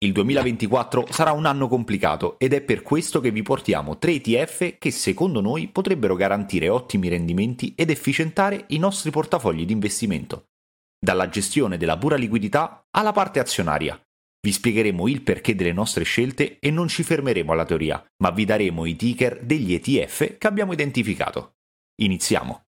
Il 2024 sarà un anno complicato ed è per questo che vi portiamo tre ETF che secondo noi potrebbero garantire ottimi rendimenti ed efficientare i nostri portafogli di investimento. Dalla gestione della pura liquidità alla parte azionaria. Vi spiegheremo il perché delle nostre scelte e non ci fermeremo alla teoria, ma vi daremo i ticker degli ETF che abbiamo identificato. Iniziamo!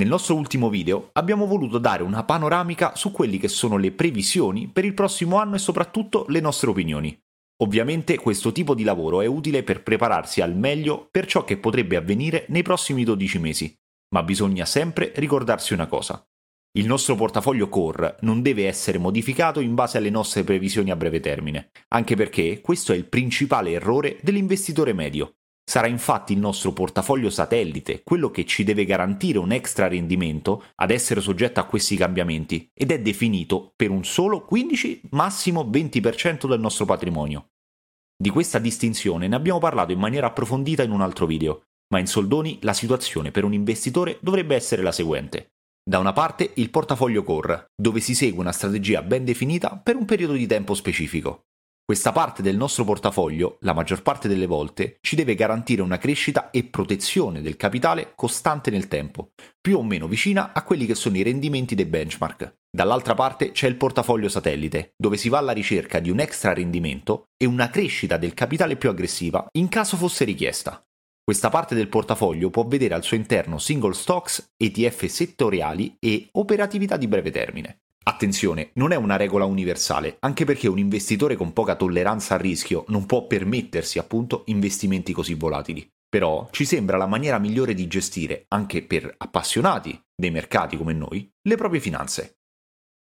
Nel nostro ultimo video abbiamo voluto dare una panoramica su quelli che sono le previsioni per il prossimo anno e soprattutto le nostre opinioni. Ovviamente questo tipo di lavoro è utile per prepararsi al meglio per ciò che potrebbe avvenire nei prossimi 12 mesi, ma bisogna sempre ricordarsi una cosa. Il nostro portafoglio core non deve essere modificato in base alle nostre previsioni a breve termine, anche perché questo è il principale errore dell'investitore medio. Sarà infatti il nostro portafoglio satellite quello che ci deve garantire un extra rendimento ad essere soggetto a questi cambiamenti ed è definito per un solo 15 massimo 20% del nostro patrimonio. Di questa distinzione ne abbiamo parlato in maniera approfondita in un altro video, ma in soldoni la situazione per un investitore dovrebbe essere la seguente. Da una parte il portafoglio core, dove si segue una strategia ben definita per un periodo di tempo specifico. Questa parte del nostro portafoglio, la maggior parte delle volte, ci deve garantire una crescita e protezione del capitale costante nel tempo, più o meno vicina a quelli che sono i rendimenti dei benchmark. Dall'altra parte c'è il portafoglio satellite, dove si va alla ricerca di un extra rendimento e una crescita del capitale più aggressiva in caso fosse richiesta. Questa parte del portafoglio può vedere al suo interno single stocks, ETF settoriali e operatività di breve termine. Attenzione, non è una regola universale, anche perché un investitore con poca tolleranza al rischio non può permettersi appunto investimenti così volatili. Però ci sembra la maniera migliore di gestire, anche per appassionati dei mercati come noi, le proprie finanze.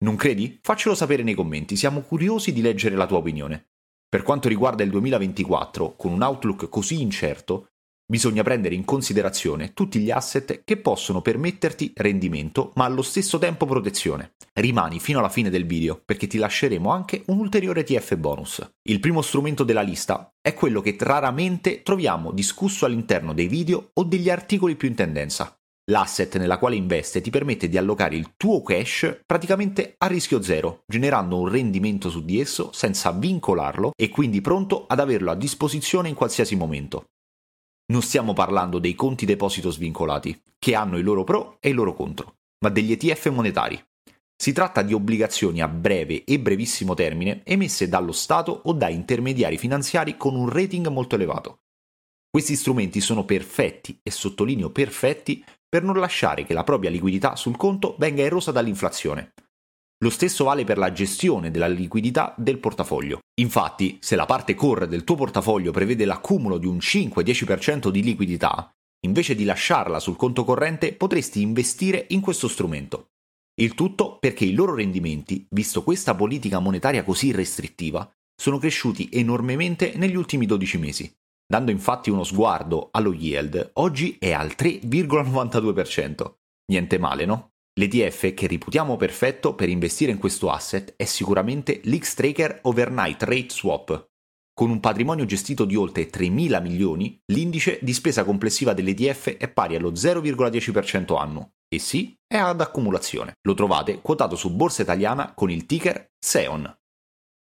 Non credi? Faccelo sapere nei commenti, siamo curiosi di leggere la tua opinione. Per quanto riguarda il 2024, con un outlook così incerto, Bisogna prendere in considerazione tutti gli asset che possono permetterti rendimento ma allo stesso tempo protezione. Rimani fino alla fine del video perché ti lasceremo anche un ulteriore ETF bonus. Il primo strumento della lista è quello che raramente troviamo discusso all'interno dei video o degli articoli più in tendenza. L'asset nella quale investe ti permette di allocare il tuo cash praticamente a rischio zero, generando un rendimento su di esso senza vincolarlo e quindi pronto ad averlo a disposizione in qualsiasi momento. Non stiamo parlando dei conti deposito svincolati, che hanno i loro pro e i loro contro, ma degli ETF monetari. Si tratta di obbligazioni a breve e brevissimo termine emesse dallo Stato o da intermediari finanziari con un rating molto elevato. Questi strumenti sono perfetti, e sottolineo perfetti, per non lasciare che la propria liquidità sul conto venga erosa dall'inflazione, lo stesso vale per la gestione della liquidità del portafoglio. Infatti, se la parte core del tuo portafoglio prevede l'accumulo di un 5-10% di liquidità, invece di lasciarla sul conto corrente potresti investire in questo strumento. Il tutto perché i loro rendimenti, visto questa politica monetaria così restrittiva, sono cresciuti enormemente negli ultimi 12 mesi. Dando infatti uno sguardo allo yield, oggi è al 3,92%. Niente male, no? L'ETF che reputiamo perfetto per investire in questo asset è sicuramente l'X-Tracker Overnight Rate Swap. Con un patrimonio gestito di oltre 3.000 milioni, l'indice di spesa complessiva dell'ETF è pari allo 0,10% annuo. E sì, è ad accumulazione. Lo trovate quotato su Borsa Italiana con il ticker SEON.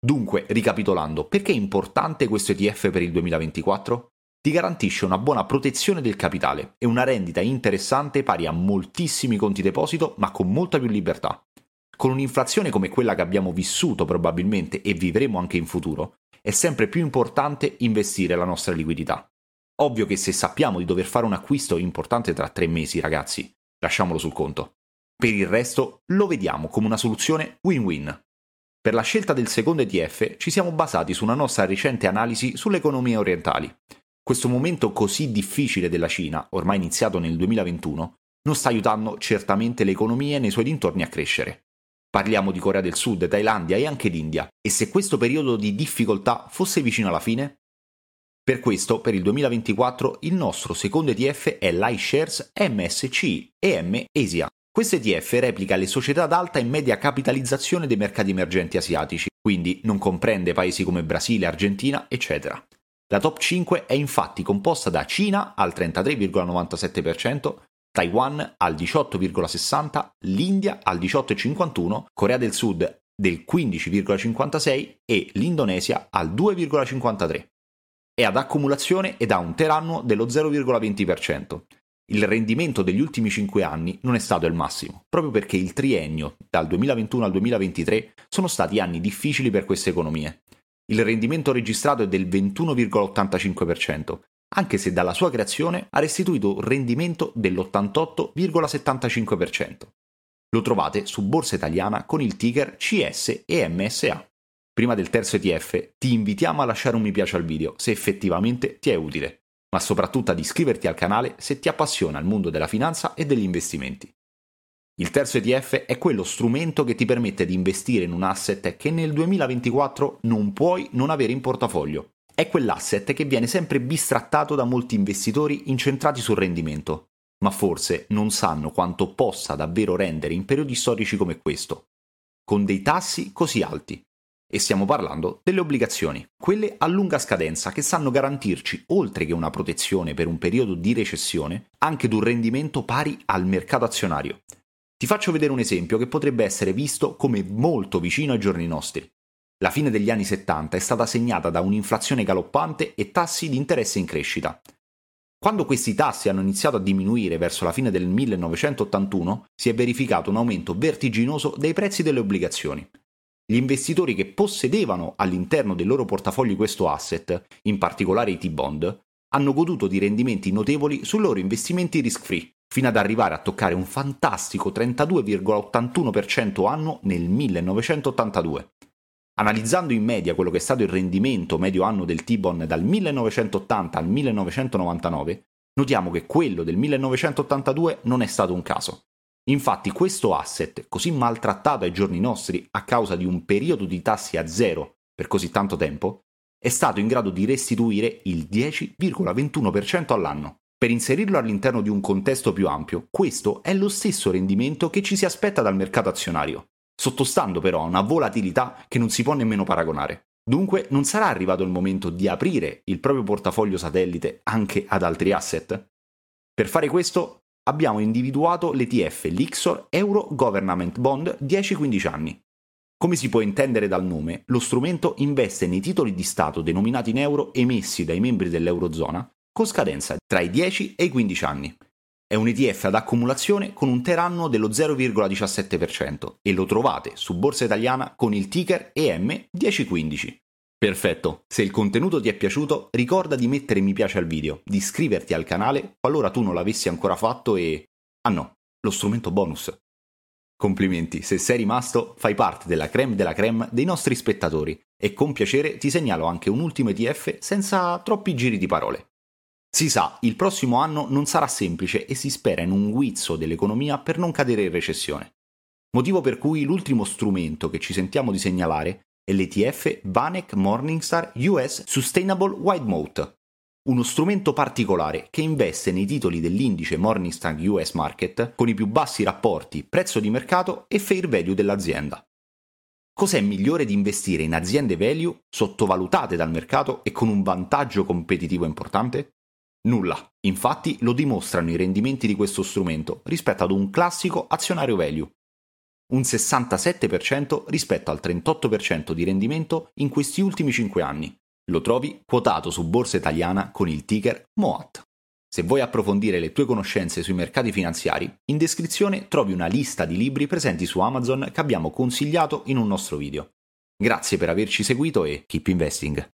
Dunque, ricapitolando, perché è importante questo ETF per il 2024? Ti garantisce una buona protezione del capitale e una rendita interessante pari a moltissimi conti deposito ma con molta più libertà. Con un'inflazione come quella che abbiamo vissuto probabilmente e vivremo anche in futuro, è sempre più importante investire la nostra liquidità. Ovvio che se sappiamo di dover fare un acquisto importante tra tre mesi, ragazzi, lasciamolo sul conto. Per il resto lo vediamo come una soluzione win-win. Per la scelta del secondo ETF ci siamo basati su una nostra recente analisi sulle economie orientali, questo momento così difficile della Cina, ormai iniziato nel 2021, non sta aiutando certamente le economie nei suoi dintorni a crescere. Parliamo di Corea del Sud, Thailandia e anche d'India, e se questo periodo di difficoltà fosse vicino alla fine? Per questo, per il 2024, il nostro secondo ETF è l'iShares MSCI EM Asia. Questo ETF replica le società ad alta e media capitalizzazione dei mercati emergenti asiatici, quindi non comprende paesi come Brasile, Argentina, eccetera. La top 5 è infatti composta da Cina al 33,97%, Taiwan al 18,60, l'India al 18,51, Corea del Sud del 15,56 e l'Indonesia al 2,53. È ad accumulazione ed ha un terannuo dello 0,20%. Il rendimento degli ultimi 5 anni non è stato il massimo, proprio perché il triennio dal 2021 al 2023 sono stati anni difficili per queste economie. Il rendimento registrato è del 21,85%, anche se dalla sua creazione ha restituito un rendimento dell'88,75%. Lo trovate su Borsa Italiana con il ticker CS e MSA. Prima del terzo ETF ti invitiamo a lasciare un mi piace al video se effettivamente ti è utile ma soprattutto ad iscriverti al canale se ti appassiona il mondo della finanza e degli investimenti. Il terzo ETF è quello strumento che ti permette di investire in un asset che nel 2024 non puoi non avere in portafoglio. È quell'asset che viene sempre bistrattato da molti investitori incentrati sul rendimento, ma forse non sanno quanto possa davvero rendere in periodi storici come questo, con dei tassi così alti. E stiamo parlando delle obbligazioni, quelle a lunga scadenza che sanno garantirci, oltre che una protezione per un periodo di recessione, anche un rendimento pari al mercato azionario. Ti faccio vedere un esempio che potrebbe essere visto come molto vicino ai giorni nostri. La fine degli anni 70 è stata segnata da un'inflazione galoppante e tassi di interesse in crescita. Quando questi tassi hanno iniziato a diminuire verso la fine del 1981, si è verificato un aumento vertiginoso dei prezzi delle obbligazioni, gli investitori che possedevano all'interno del loro portafogli questo asset, in particolare i T-bond, hanno goduto di rendimenti notevoli sui loro investimenti risk-free, fino ad arrivare a toccare un fantastico 32,81% anno nel 1982. Analizzando in media quello che è stato il rendimento medio anno del T-bond dal 1980 al 1999, notiamo che quello del 1982 non è stato un caso. Infatti questo asset, così maltrattato ai giorni nostri a causa di un periodo di tassi a zero per così tanto tempo, è stato in grado di restituire il 10,21% all'anno. Per inserirlo all'interno di un contesto più ampio, questo è lo stesso rendimento che ci si aspetta dal mercato azionario, sottostando però a una volatilità che non si può nemmeno paragonare. Dunque non sarà arrivato il momento di aprire il proprio portafoglio satellite anche ad altri asset? Per fare questo abbiamo individuato l'ETF Lixor Euro Government Bond 10-15 anni. Come si può intendere dal nome, lo strumento investe nei titoli di Stato denominati in euro emessi dai membri dell'Eurozona con scadenza tra i 10 e i 15 anni. È un ETF ad accumulazione con un teranno dello 0,17% e lo trovate su Borsa Italiana con il ticker EM 1015. Perfetto, se il contenuto ti è piaciuto ricorda di mettere mi piace al video, di iscriverti al canale qualora tu non l'avessi ancora fatto e... Ah no, lo strumento bonus. Complimenti, se sei rimasto fai parte della creme della creme dei nostri spettatori e con piacere ti segnalo anche un ultimo ETF senza troppi giri di parole. Si sa, il prossimo anno non sarà semplice e si spera in un guizzo dell'economia per non cadere in recessione. Motivo per cui l'ultimo strumento che ci sentiamo di segnalare e l'ETF Vanek Morningstar US Sustainable Wide Moat, uno strumento particolare che investe nei titoli dell'indice Morningstar US Market con i più bassi rapporti prezzo di mercato e fair value dell'azienda. Cos'è migliore di investire in aziende value sottovalutate dal mercato e con un vantaggio competitivo importante? Nulla, infatti lo dimostrano i rendimenti di questo strumento rispetto ad un classico azionario value, un 67% rispetto al 38% di rendimento in questi ultimi 5 anni. Lo trovi quotato su Borsa Italiana con il ticker MOAT. Se vuoi approfondire le tue conoscenze sui mercati finanziari, in descrizione trovi una lista di libri presenti su Amazon che abbiamo consigliato in un nostro video. Grazie per averci seguito e keep investing!